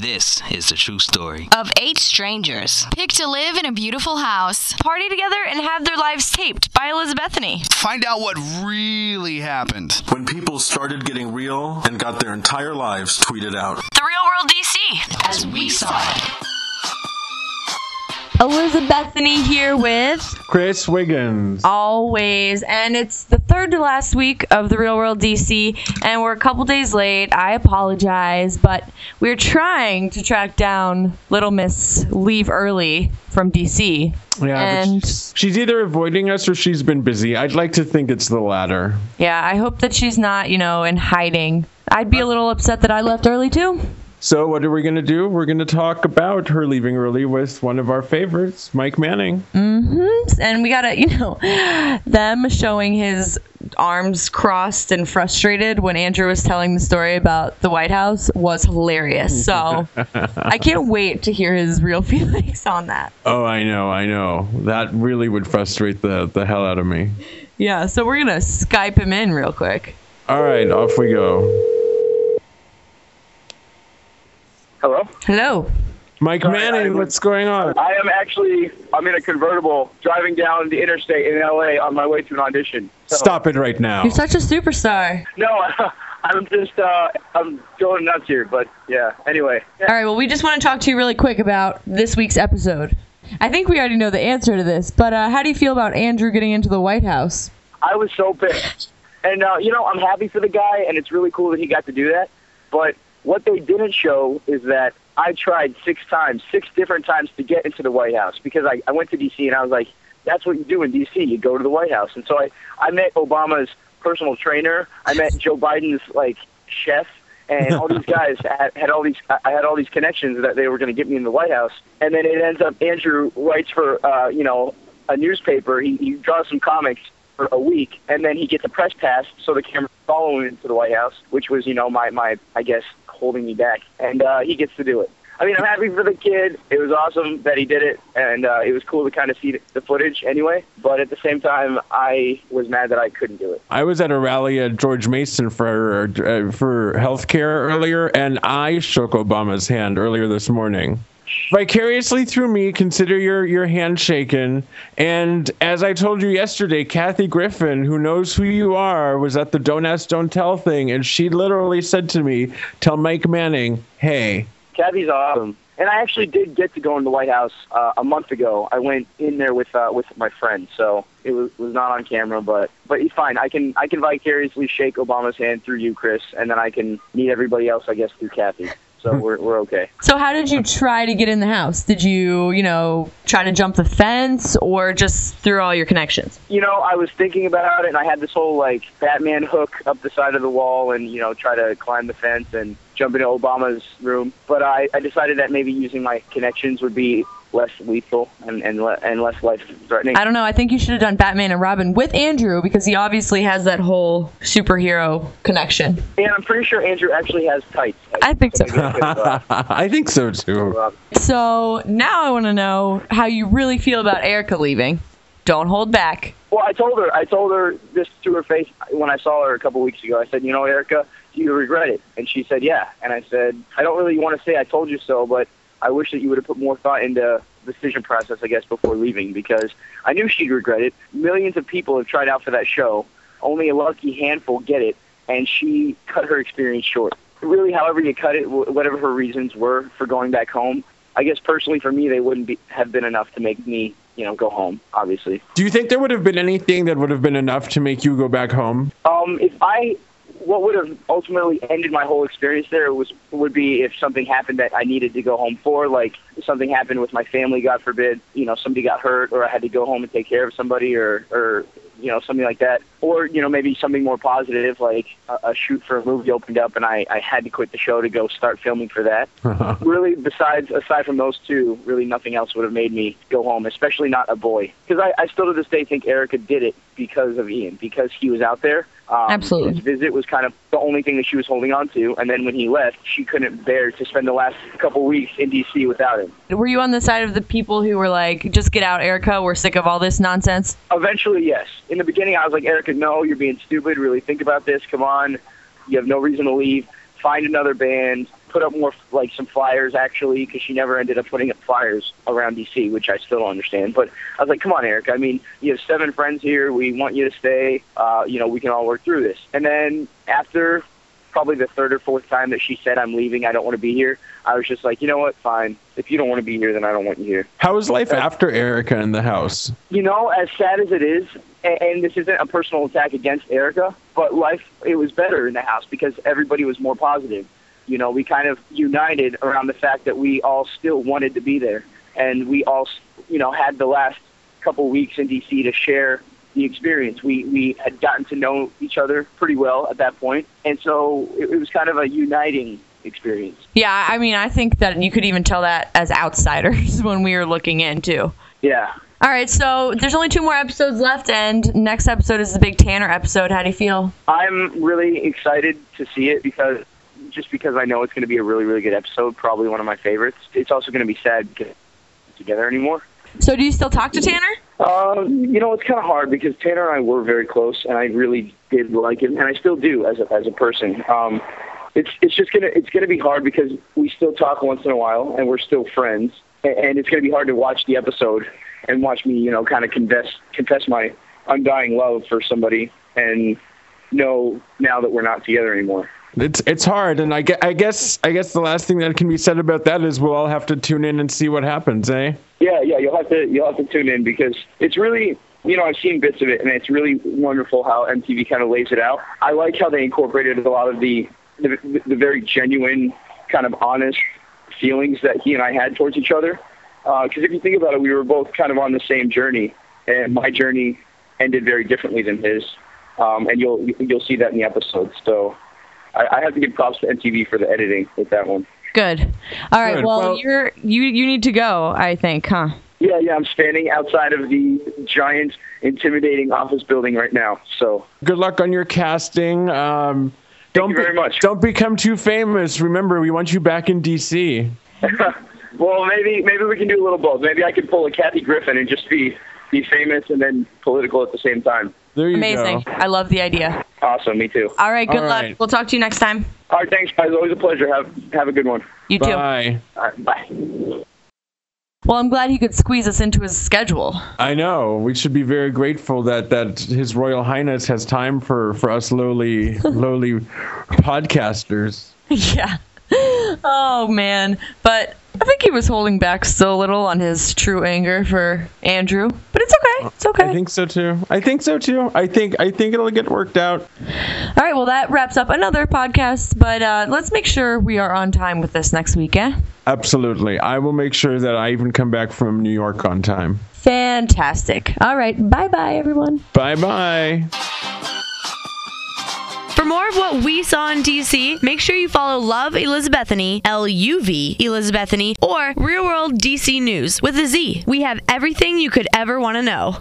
This is the true story. of eight strangers. picked to live in a beautiful house. party together and have their lives taped by Elizabethany. Find out what really happened. when people started getting real and got their entire lives tweeted out. The Real World DC. As we saw it. Elizabethany here with Chris Wiggins. always, and it's the third to last week of the Real World DC, and we're a couple days late. I apologize, but we're trying to track down Little Miss Leave Early from DC. Yeah, and she's, she's either avoiding us or she's been busy. I'd like to think it's the latter. yeah, I hope that she's not, you know, in hiding. I'd be a little upset that I left early too. So, what are we going to do? We're going to talk about her leaving early with one of our favorites, Mike Manning. Mm-hmm. and we gotta, you know, them showing his arms crossed and frustrated when Andrew was telling the story about the White House was hilarious. So I can't wait to hear his real feelings on that. Oh, I know, I know. That really would frustrate the, the hell out of me. Yeah, so we're gonna Skype him in real quick. All right, off we go. Hello. Hello. Mike Manning, what's going on? I am actually I'm in a convertible driving down the interstate in LA on my way to an audition. So, Stop it right now. You're such a superstar. No, I'm just uh I'm going nuts here, but yeah. Anyway, All right, well, we just want to talk to you really quick about this week's episode. I think we already know the answer to this, but uh, how do you feel about Andrew getting into the White House? I was so pissed. And uh, you know, I'm happy for the guy and it's really cool that he got to do that. But what they didn't show is that I tried six times, six different times to get into the White House because I, I went to DC and I was like, that's what you do in DC. You go to the White House. And so I, I met Obama's personal trainer. I met Joe Biden's like chef and all these guys had, had all these I had all these connections that they were going to get me in the White House. And then it ends up Andrew writes for uh, you know, a newspaper. He, he draws some comics for a week, and then he gets a press pass, so the camera follow him to the White House, which was, you know, my, my I guess, holding me back. And uh, he gets to do it. I mean, I'm happy for the kid. It was awesome that he did it, and uh, it was cool to kind of see the footage anyway. But at the same time, I was mad that I couldn't do it. I was at a rally at George Mason for uh, for healthcare earlier, and I shook Obama's hand earlier this morning. Vicariously through me, consider your your hand shaken. And as I told you yesterday, Kathy Griffin, who knows who you are, was at the Don't Ask, Don't Tell thing, and she literally said to me, "Tell Mike Manning, hey." Kathy's awesome. And I actually did get to go in the White House uh, a month ago. I went in there with uh, with my friend, so it was, was not on camera, but but he's fine. I can I can vicariously shake Obama's hand through you, Chris, and then I can meet everybody else, I guess, through Kathy. So we're we're okay. So how did you try to get in the house? Did you, you know, try to jump the fence or just through all your connections? You know, I was thinking about it, and I had this whole like Batman hook up the side of the wall, and you know, try to climb the fence and jump into Obama's room. But I, I decided that maybe using my connections would be less lethal and and, le- and less life threatening. I don't know. I think you should have done Batman and Robin with Andrew because he obviously has that whole superhero connection. And I'm pretty sure Andrew actually has tights. I think so. I could, I think so too. So now I want to know how you really feel about Erika leaving. Don't hold back. Well, I told her, I told her this to her face when I saw her a couple weeks ago. I said, you know, Erika, do you regret it? And she said, yeah. And I said, I don't really want to say I told you so, but I wish that you would have put more thought into the decision process, I guess, before leaving because I knew she'd regret it. Millions of people have tried out for that show. Only a lucky handful get it, and she cut her experience short. Really, however you cut it, whatever her reasons were for going back home, I guess personally for me, they wouldn't be, have been enough to make me, you know, go home. Obviously, Do you think there would have been anything that would have been enough to make you go back home? Um, if I, what would have ultimately ended my whole experience there was would be if something happened that I needed to go home for, like something happened with my family, God forbid, you know, somebody got hurt, or I had to go home and take care of somebody, or or you know something like that, or you know maybe something more positive, like a, a shoot for a movie opened up and I I had to quit the show to go start filming for that. Uh-huh. really, besides aside from those two, really nothing else would have made me go home, especially not a boy, because I, I still to this day think Erika did it because of Ian, because he was out there. Um, Absolutely. His visit was kind of the only thing that she was holding on to, and then when he left, she couldn't bear to spend the last couple weeks in D.C. without him. Were you on the side of the people who were like, just get out, Erika, we're sick of all this nonsense? Eventually, yes. In the beginning, I was like, Erika, no, you're being stupid. Really think about this. Come on. You have no reason to leave. Find another band. Put up more like some flyers actually because she never ended up putting up flyers around DC, which I still don't understand. But I was like, come on, Eric. I mean, you have seven friends here. We want you to stay. Uh, you know, we can all work through this. And then after probably the third or fourth time that she said I'm leaving, I don't want to be here. I was just like, you know what, fine. If you don't want to be here, then I don't want you here. How is life after Erika in the house? You know, as sad as it is, and, and this isn't a personal attack against Erika, but life it was better in the house because everybody was more positive. You know, we kind of united around the fact that we all still wanted to be there, and we all, you know, had the last couple weeks in DC to share the experience. We we had gotten to know each other pretty well at that point, and so it, it was kind of a uniting experience. Yeah, I mean, I think that you could even tell that as outsiders when we were looking in too. Yeah. All right, so there's only two more episodes left, and next episode is the big Tanner episode. How do you feel? I'm really excited to see it because just because I know it's going to be a really really good episode, probably one of my favorites. It's also going to be sad because together anymore. So, do you still talk to Tanner? Um, you know, it's kind of hard because Tanner and I were very close, and I really did like him, and I still do as a as a person. Um, it's it's just gonna it's gonna be hard because we still talk once in a while, and we're still friends, and, and it's gonna be hard to watch the episode and watch me, you know, kind of confess confess my undying love for somebody, and know now that we're not together anymore. It's it's hard, and I, I guess I guess the last thing that can be said about that is we'll all have to tune in and see what happens, eh? Yeah, yeah, you'll have to you'll have to tune in because it's really you know I've seen bits of it and it's really wonderful how MTV kind of lays it out. I like how they incorporated a lot of the the, the very genuine kind of honest feelings that he and I had towards each other. Because if you think about it, we were both kind of on the same journey, and my journey ended very differently than his. Um, and you'll you'll see that in the episodes. So I, I have to give props to MTV for the editing with that one. Good. All right. Good. Well, Well- you're you you need to go. I think, huh? Yeah, yeah, I'm standing outside of the giant, intimidating office building right now. So Good luck on your casting. Um, don't you be- very much. Don't become too famous. Remember, we want you back in DC. Well, maybe maybe we can do a little both. Maybe I can pull a Kathy Griffin and just be be famous and then political at the same time. There you Amazing. go. I love the idea. Awesome, me too. All right. Good All luck. right. We'll talk to you next time. All right, thanks guys. Always a pleasure. Have have a good one. You too. Bye. All right, bye. Well, I'm glad he could squeeze us into his schedule. I know. We should be very grateful that that His Royal Highness has time for for us lowly lowly podcasters. yeah. Oh man, but I think he was holding back still a little on his true anger for Andrew. But it's okay. It's okay. I think so too. I think so too. I think I think it'll get worked out. All right. Well, that wraps up another podcast. But uh, let's make sure we are on time with this next week, eh? Absolutely. I will make sure that I even come back from New York on time. Fantastic. All right. Bye bye, everyone. Bye bye. For more of what we saw in DC, make sure you follow Love Elizabethany, L U V Elizabethany, or Real World DC News with a Z. We have everything you could ever want to know.